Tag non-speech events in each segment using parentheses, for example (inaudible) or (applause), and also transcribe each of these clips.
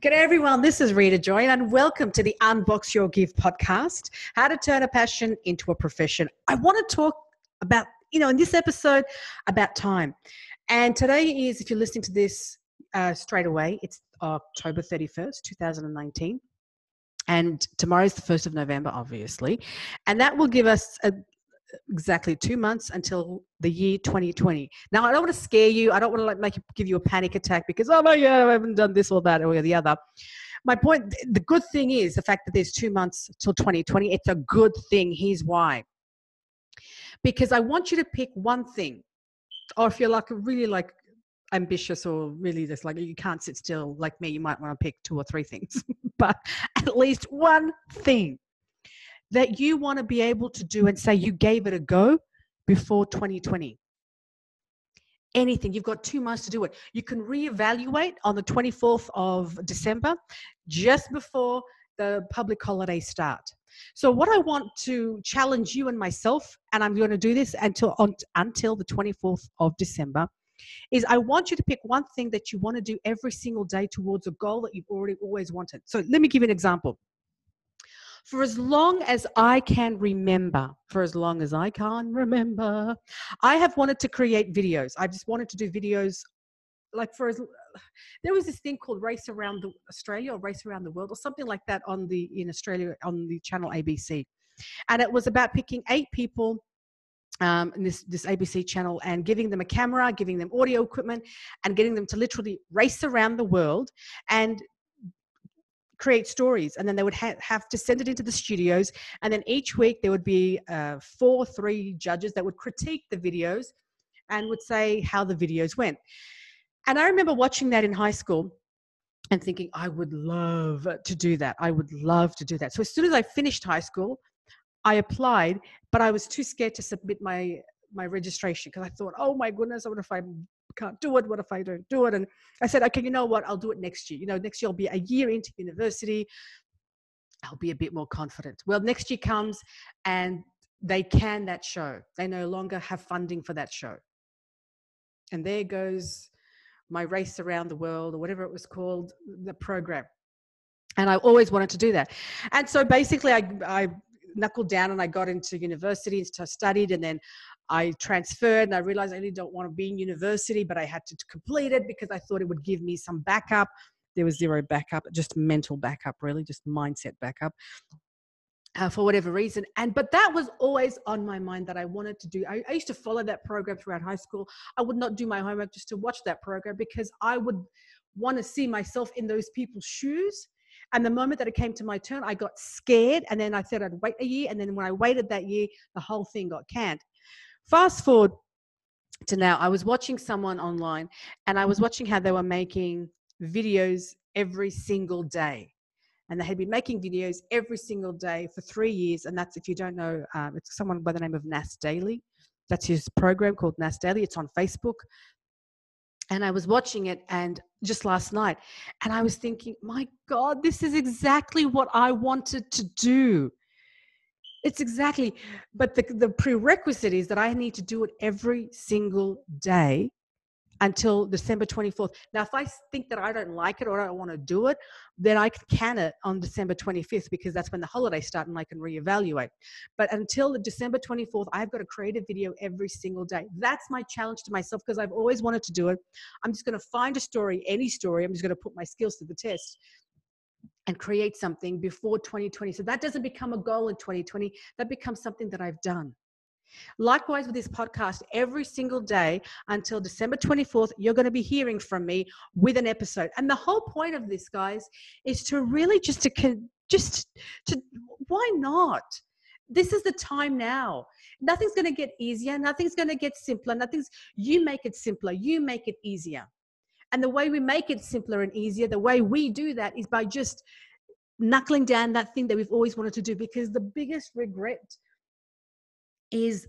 Good everyone, this is Rita Joy, and welcome to the Unbox Your Gift podcast How to Turn a Passion into a Profession. I want to talk about, you know, in this episode, about time. And today is, if you're listening to this uh, straight away, it's October 31st, 2019. And tomorrow is the 1st of November, obviously. And that will give us a, exactly two months until the year 2020. Now, I don't want to scare you. I don't want to like make you, give you a panic attack because oh my god, I haven't done this or that or the other. My point. The good thing is the fact that there's two months till 2020. It's a good thing. Here's why. Because I want you to pick one thing, or if you're like really like ambitious or really just like you can't sit still like me, you might want to pick two or three things, (laughs) but at least one thing that you want to be able to do and say you gave it a go before 2020 anything you've got two months to do it. You can reevaluate on the 24th of december just before the public holiday start. So what i want to challenge you and myself and i'm going to do this until on, until the 24th of december is i want you to pick one thing that you want to do every single day towards a goal that you've already always wanted. So let me give you an example for as long as I can remember, for as long as I can remember, I have wanted to create videos. I've just wanted to do videos like for as there was this thing called race around the australia or race around the world or something like that on the in australia on the channel abc and it was about picking eight people um, in this this abc channel and giving them a camera giving them audio equipment and getting them to literally race around the world and create stories and then they would ha- have to send it into the studios and then each week there would be uh, four three judges that would critique the videos and would say how the videos went. And i remember watching that in high school and thinking i would love to do that. I would love to do that. So as soon as i finished high school i applied but i was too scared to submit my my registration because i thought oh my goodness what if i can't do it. What if I don't do it? And I said, okay, you know what? I'll do it next year. You know, next year I'll be a year into university. I'll be a bit more confident. Well, next year comes and they can that show. They no longer have funding for that show. And there goes my race around the world or whatever it was called, the program. And I always wanted to do that. And so basically, I, I knuckled down and I got into university and so studied. And then I transferred and I realized I really don't want to be in university, but I had to complete it because I thought it would give me some backup. There was zero backup, just mental backup, really, just mindset backup. Uh, for whatever reason and but that was always on my mind that i wanted to do I, I used to follow that program throughout high school i would not do my homework just to watch that program because i would want to see myself in those people's shoes and the moment that it came to my turn, I got scared. And then I said I'd wait a year. And then when I waited that year, the whole thing got canned. Fast forward to now, I was watching someone online and I was mm-hmm. watching how they were making videos every single day. And they had been making videos every single day for three years. And that's, if you don't know, um, it's someone by the name of Nas Daily. That's his program called Nas Daily. It's on Facebook and I was watching it and just last night and I was thinking, my God, this is exactly what I wanted to do. It's exactly, but the, the prerequisite is that I need to do it every single day until December 24th. Now, if I think that I don't like it or I don't want to do it, then I can can it on December 25th because that's when the holidays start and I can reevaluate. But until December 24th, I've got to create a video every single day. That's my challenge to myself because I've always wanted to do it. I'm just going to find a story, any story. I'm just going to put my skills to the test and create something before 2020. So that doesn't become a goal in 2020. That becomes something that I've done. Likewise, with this podcast, every single day until December 24th, you're going to be hearing from me with an episode. And the whole point of this, guys, is to really just to just to why not? This is the time now. Nothing's going to get easier. Nothing's going to get simpler. Nothing's. You make it simpler. You make it easier. And the way we make it simpler and easier, the way we do that is by just knuckling down that thing that we've always wanted to do. Because the biggest regret is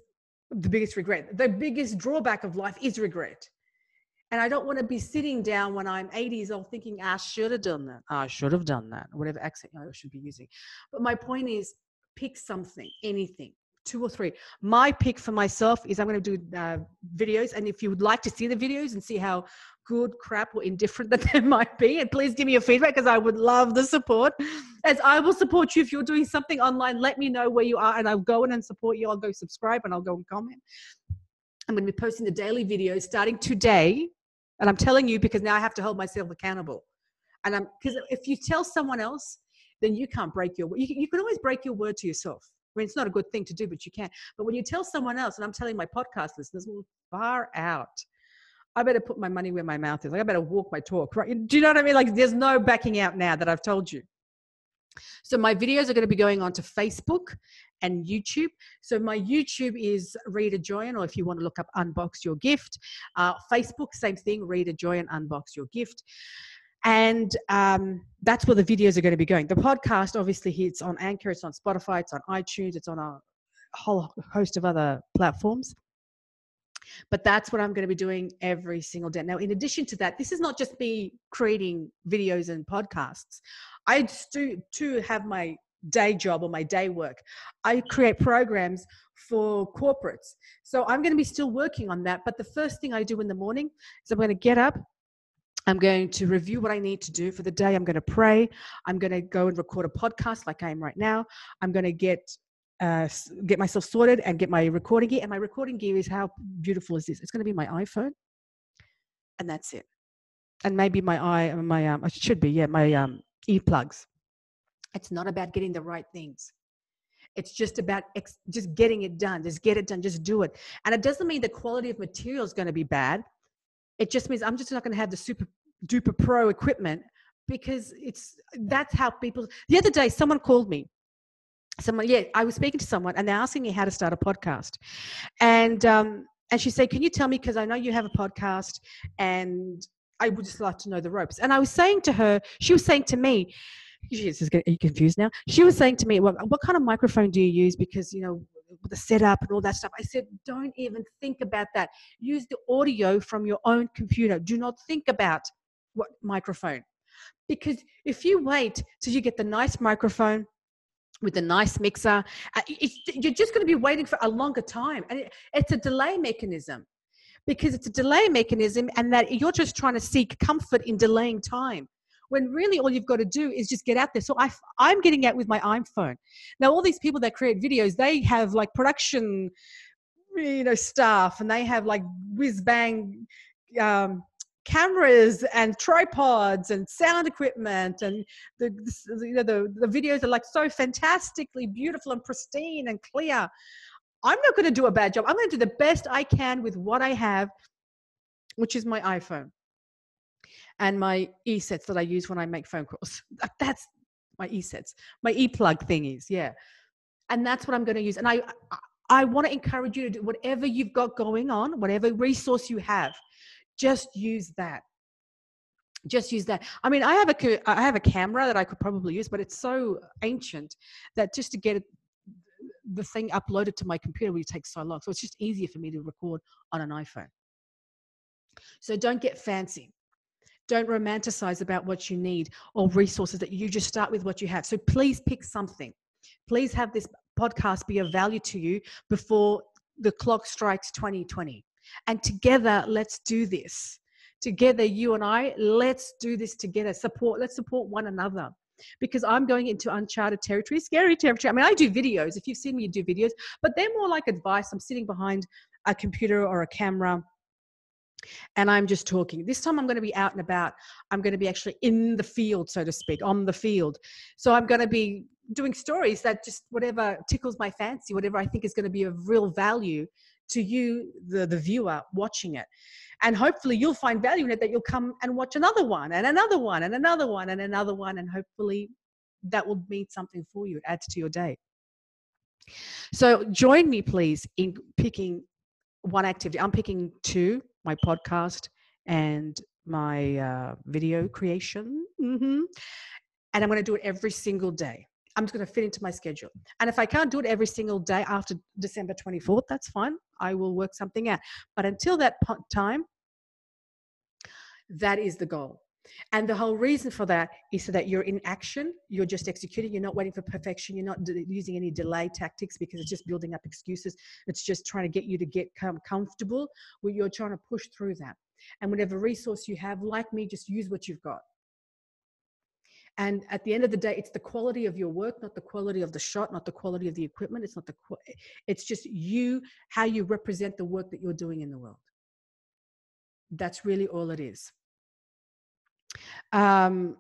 the biggest regret. The biggest drawback of life is regret. And I don't want to be sitting down when I'm 80 years old thinking, I should have done that. I should have done that, whatever accent I should be using. But my point is pick something, anything, two or three. My pick for myself is I'm going to do uh, videos. And if you would like to see the videos and see how good, crap, or indifferent (laughs) that there might be. And please give me your feedback because I would love the support. As I will support you if you're doing something online, let me know where you are and I'll go in and support you. I'll go subscribe and I'll go and comment. I'm going to be posting the daily videos starting today. And I'm telling you because now I have to hold myself accountable. And I'm because if you tell someone else, then you can't break your you, you can always break your word to yourself. I mean, it's not a good thing to do, but you can. But when you tell someone else, and I'm telling my podcast listeners, well, far out. I better put my money where my mouth is. Like I better walk my talk, right? Do you know what I mean? Like there's no backing out now that I've told you. So my videos are going to be going on to Facebook and YouTube. So my YouTube is Rita Joyan, or if you want to look up Unbox Your Gift. Uh, Facebook, same thing, Rita Joyan, Unbox Your Gift. And um, that's where the videos are going to be going. The podcast, obviously, it's on Anchor, it's on Spotify, it's on iTunes, it's on a whole host of other platforms. But that's what I'm going to be doing every single day. Now, in addition to that, this is not just me creating videos and podcasts. I do to have my day job or my day work. I create programs for corporates. So I'm going to be still working on that. But the first thing I do in the morning is I'm going to get up. I'm going to review what I need to do for the day. I'm going to pray. I'm going to go and record a podcast like I am right now. I'm going to get uh, get myself sorted and get my recording gear. And my recording gear is how beautiful is this? It's going to be my iPhone, and that's it. And maybe my i my um, it should be yeah my um earplugs. It's not about getting the right things. It's just about ex- just getting it done. Just get it done. Just do it. And it doesn't mean the quality of material is going to be bad. It just means I'm just not going to have the super duper pro equipment because it's that's how people. The other day, someone called me. Someone, yeah, I was speaking to someone, and they're asking me how to start a podcast, and um, and she said, "Can you tell me because I know you have a podcast, and I would just like to know the ropes." And I was saying to her, she was saying to me, she's you confused now? She was saying to me, well, what kind of microphone do you use? Because, you know, the setup and all that stuff. I said, don't even think about that. Use the audio from your own computer. Do not think about what microphone. Because if you wait till you get the nice microphone with a nice mixer, uh, you're just going to be waiting for a longer time. And it's a delay mechanism because it's a delay mechanism and that you're just trying to seek comfort in delaying time when really all you've got to do is just get out there. So I, I'm getting out with my iPhone. Now, all these people that create videos, they have like production, you know, staff and they have like whiz bang um, cameras and tripods and sound equipment and the, the, you know the, the videos are like so fantastically beautiful and pristine and clear i'm not going to do a bad job i'm going to do the best i can with what i have which is my iphone and my e-sets that I use when I make phone calls. (laughs) That's my e-sets, my e-plug thingies, yeah. And that's what I'm going to use. And I, I want to encourage you to do whatever you've got going on, whatever resource you have, just use that. Just use that. I mean, I have a I have a camera that I could probably use, but it's so ancient that just to get the thing uploaded to my computer would take so long. So it's just easier for me to record on an iPhone. So don't get fancy. Don't romanticize about what you need or resources that you just start with what you have. So please pick something. Please have this podcast be of value to you before the clock strikes 2020. And together, let's do this. Together, you and I, let's do this together. Support, let's support one another because I'm going into uncharted territory, scary territory. I mean, I do videos. If you've seen me do videos, but they're more like advice. I'm sitting behind a computer or a camera and I'm just talking. This time I'm going to be out and about. I'm going to be actually in the field, so to speak, on the field. So I'm going to be doing stories that just whatever tickles my fancy, whatever I think is going to be of real value to you, the, the viewer watching it. And hopefully you'll find value in it that you'll come and watch another one and another one and another one and another one. And hopefully that will mean something for you. It adds to your day. So join me, please, in picking one activity. I'm picking two my podcast and my uh, video creation. Mm-hmm. And I'm going to do it every single day. I'm just going to fit into my schedule. And if I can't do it every single day after December 24th, that's fine. I will work something out. But until that time, that is the goal. And the whole reason for that is so that you're in action, you're just executing, you're not waiting for perfection, you're not d- using any delay tactics because it's just building up excuses. It's just trying to get you to get com- comfortable where you're trying to push through that. And whatever resource you have, like me, just use what you've got. And at the end of the day, it's the quality of your work, not the quality of the shot, not the quality of the equipment. It's not the, it's just you, how you represent the work that you're doing in the world. That's really all it is. Um,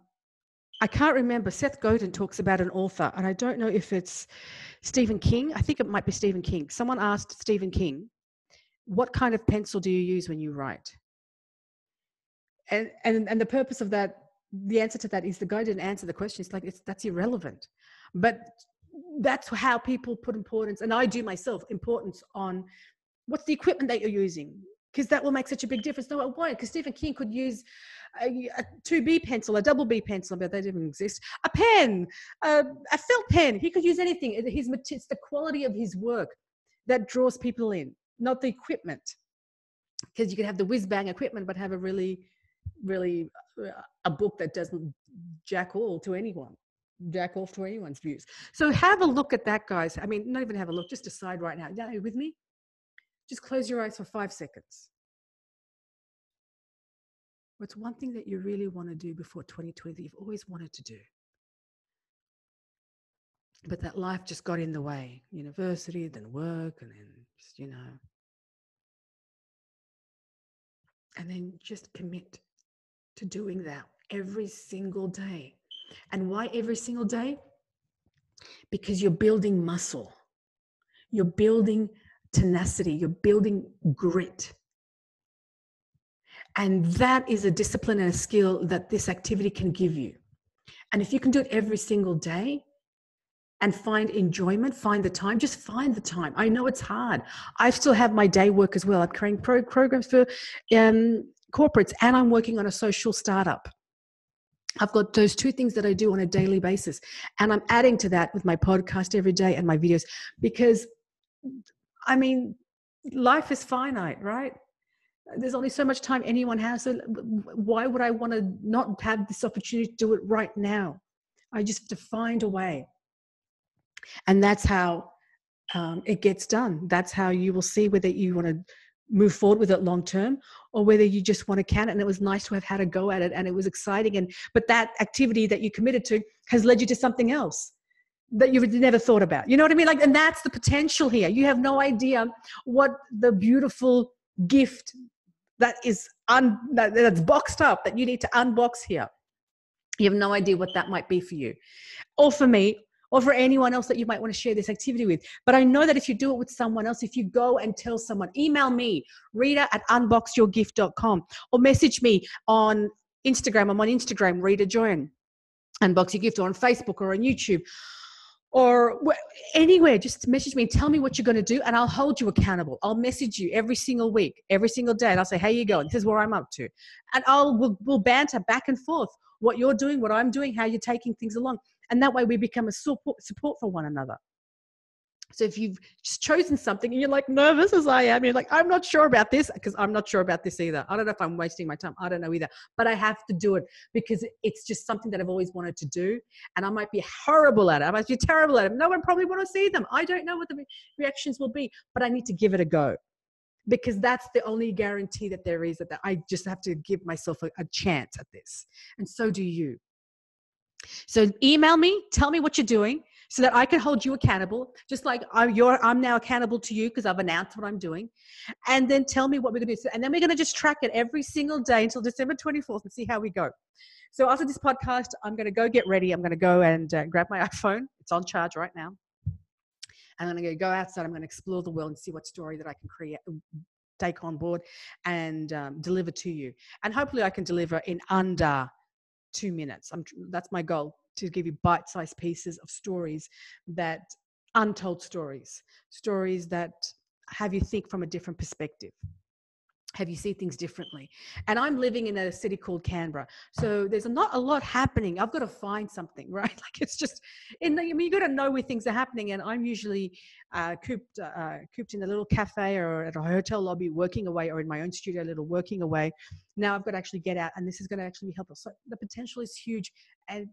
I can't remember. Seth Godin talks about an author, and I don't know if it's Stephen King. I think it might be Stephen King. Someone asked Stephen King, What kind of pencil do you use when you write? And, and, and the purpose of that, the answer to that is the guy didn't answer the question. It's like, it's, that's irrelevant. But that's how people put importance, and I do myself, importance on what's the equipment that you're using because that will make such a big difference. No, it won't, because Stephen King could use a, a 2B pencil, a double B pencil, but they didn't exist, a pen, a, a felt pen. He could use anything. His, it's the quality of his work that draws people in, not the equipment. Because you can have the whiz bang equipment, but have a really, really, uh, a book that doesn't jack all to anyone jack off to anyone's views. So have a look at that, guys. I mean, not even have a look, just decide right now. Are you with me? Just close your eyes for five seconds. What's one thing that you really want to do before 2020 that you've always wanted to do? But that life just got in the way. University, then work, and then just, you know. And then just commit to doing that every single day. And why every single day? Because you're building muscle. You're building tenacity, you're building grit. And that is a discipline and a skill that this activity can give you. And if you can do it every single day and find enjoyment, find the time, just find the time. I know it's hard. I still have my day work as well. I'm creating pro- programs for um, corporates and I'm working on a social startup. I've got those two things that I do on a daily basis. And I'm adding to that with my podcast every day and my videos because I mean, life is finite, right? There's only so much time anyone has. So why would I want to not have this opportunity to do it right now? I just have to find a way. And that's how um, it gets done. That's how you will see whether you want to move forward with it long term or whether you just want to can it and it was nice to have had a go at it and it was exciting and but that activity that you committed to has led you to something else that you've never thought about. You know what I mean? Like, and that's the potential here. You have no idea what the beautiful gift that is un, that, that's boxed up that you need to unbox here. You have no idea what that might be for you, or for me, or for anyone else that you might want to share this activity with. But I know that if you do it with someone else, if you go and tell someone, email me, Rita at unboxyourgift.com, or message me on Instagram. I'm on Instagram, Rita Joyan, Unbox Your Gift, or on Facebook or on YouTube or anywhere, just message me and tell me what you're going to do, and I'll hold you accountable. I'll message you every single week, every single day, and I'll say, "How you going? This is where I'm up to," and I'll we'll, we'll banter back and forth what you're doing, what I'm doing, how you're taking things along, and that way we become a support for one another. So if you've just chosen something and you're like nervous as I am, you're like, I'm not sure about this because I'm not sure about this either. I don't know if I'm wasting my time. I don't know either. But I have to do it because it's just something that I've always wanted to do. And I might be horrible at it. I might be terrible at it. No one probably want to see them. I don't know what the reactions will be, but I need to give it a go because that's the only guarantee that there is that I just have to give myself a, a chance at this. And so do you. So email me, tell me what you're doing so that I can hold you accountable, just like I'm, you're, I'm now accountable to you because I've announced what I'm doing. And then tell me what we're going to do. And then we're going to just track it every single day until December 24th and see how we go. So after this podcast, I'm going to go get ready. I'm going to go and uh, grab my (laughs) iPhone. It's on charge right now. And I'm going to go outside. I'm going to explore the world and see what story that I can create, take on board and um, deliver to you. And hopefully I can deliver in under two minutes. I'm, that's my goal to give you bite sized pieces of stories that untold stories, stories that have you think from a different perspective have you see things differently? And i'm living in a city called canberra so there's not a lot happening. I've got to find something (laughs) right? Like it's just in the, i mean you got to know where things are happening and i'm usually uh, cooped uh, cooped in a little cafe or at a hotel lobby working away or in my own studio a little working away. Now i've got to actually get out and this is going to actually help us. So the potential is huge and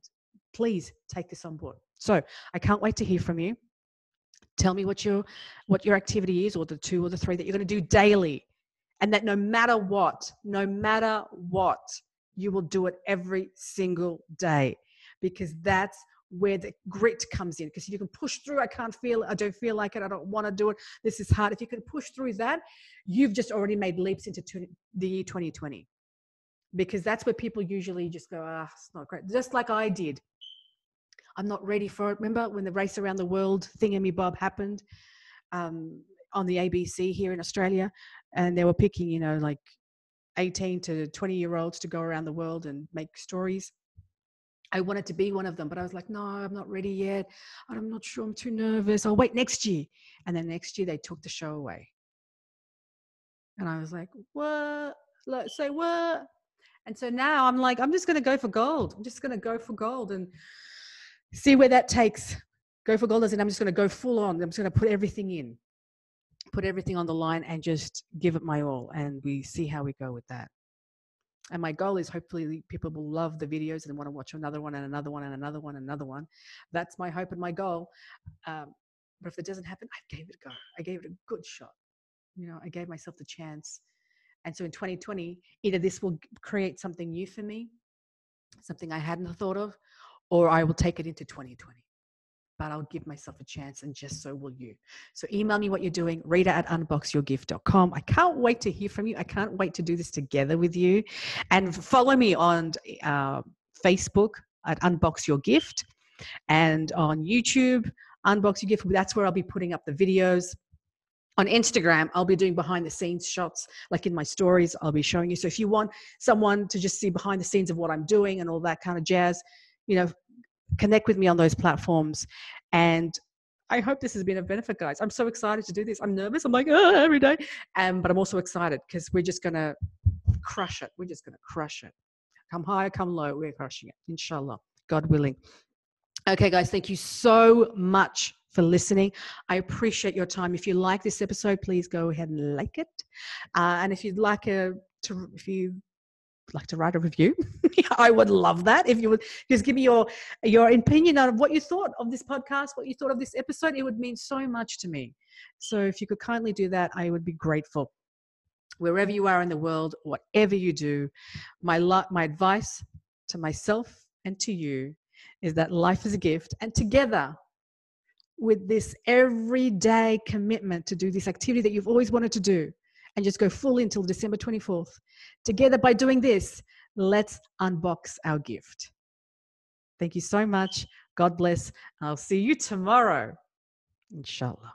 please take this on board. So i can't wait to hear from you. Tell me what your what your activity is or the two or the three that you're going to do daily And that no matter what, no matter what, you will do it every single day because that's where the grit comes in. Because if you can push through, I can't feel it, I don't feel like it, I don't want to do it, this is hard. If you can push through that, you've just already made leaps into the year 2020. Because that's where people usually just go, ah, it's not great. Just like I did. I'm not ready for it. Remember when the race around the world thingy bob happened um, on the ABC here in Australia? And they were picking, you know, like 18 to 20 year olds to go around the world and make stories. I wanted to be one of them, but I was like, no, I'm not ready yet. I'm not sure. I'm too nervous. I'll wait next year. And then next year they took the show away. And I was like, what? Like, say what? And so now I'm like, I'm just going to go for gold. I'm just going to go for gold and see where that takes. Go for gold in I'm just going to go full on. I'm just going to put everything in, put everything on the line and just give it my all. And we see how we go with that. And my goal is hopefully people will love the videos and want to watch another one and another one and another one and another one. That's my hope and my goal. Um, but if it doesn't happen, I gave it a go. I gave it a good shot. You know, I gave myself the chance. And so in 2020, either this will create something new for me, something I hadn't thought of, or I will take it into 2020 but I'll give myself a chance and just so will you. So email me what you're doing, Rita at unboxyourgift.com. I can't wait to hear from you. I can't wait to do this together with you. And follow me on uh, Facebook at Unbox Your Gift and on YouTube, Unbox Your Gift. That's where I'll be putting up the videos. On Instagram, I'll be doing behind the scenes shots, like in my stories, I'll be showing you. So if you want someone to just see behind the scenes of what I'm doing and all that kind of jazz, you know, connect with me on those platforms. And I hope this has been a benefit, guys. I'm so excited to do this. I'm nervous. I'm like, oh, every day. Um, but I'm also excited because we're just going to crush it. We're just going to crush it. Come high, come low. We're crushing it, inshallah, God willing. Okay, guys, thank you so much for listening. I appreciate your time. If you like this episode, please go ahead and like it. Uh, and if you'd like a, to, if you like to write a review, (laughs) I would love that. If you would just give me your your opinion on what you thought of this podcast, what you thought of this episode, it would mean so much to me. So if you could kindly do that, I would be grateful. Wherever you are in the world, whatever you do, my lo- my advice to myself and to you is that life is a gift, and together with this everyday commitment to do this activity that you've always wanted to do and just go full until December 24th. Together, by doing this, let's unbox our gift. Thank you so much. God bless. I'll see you tomorrow, inshallah.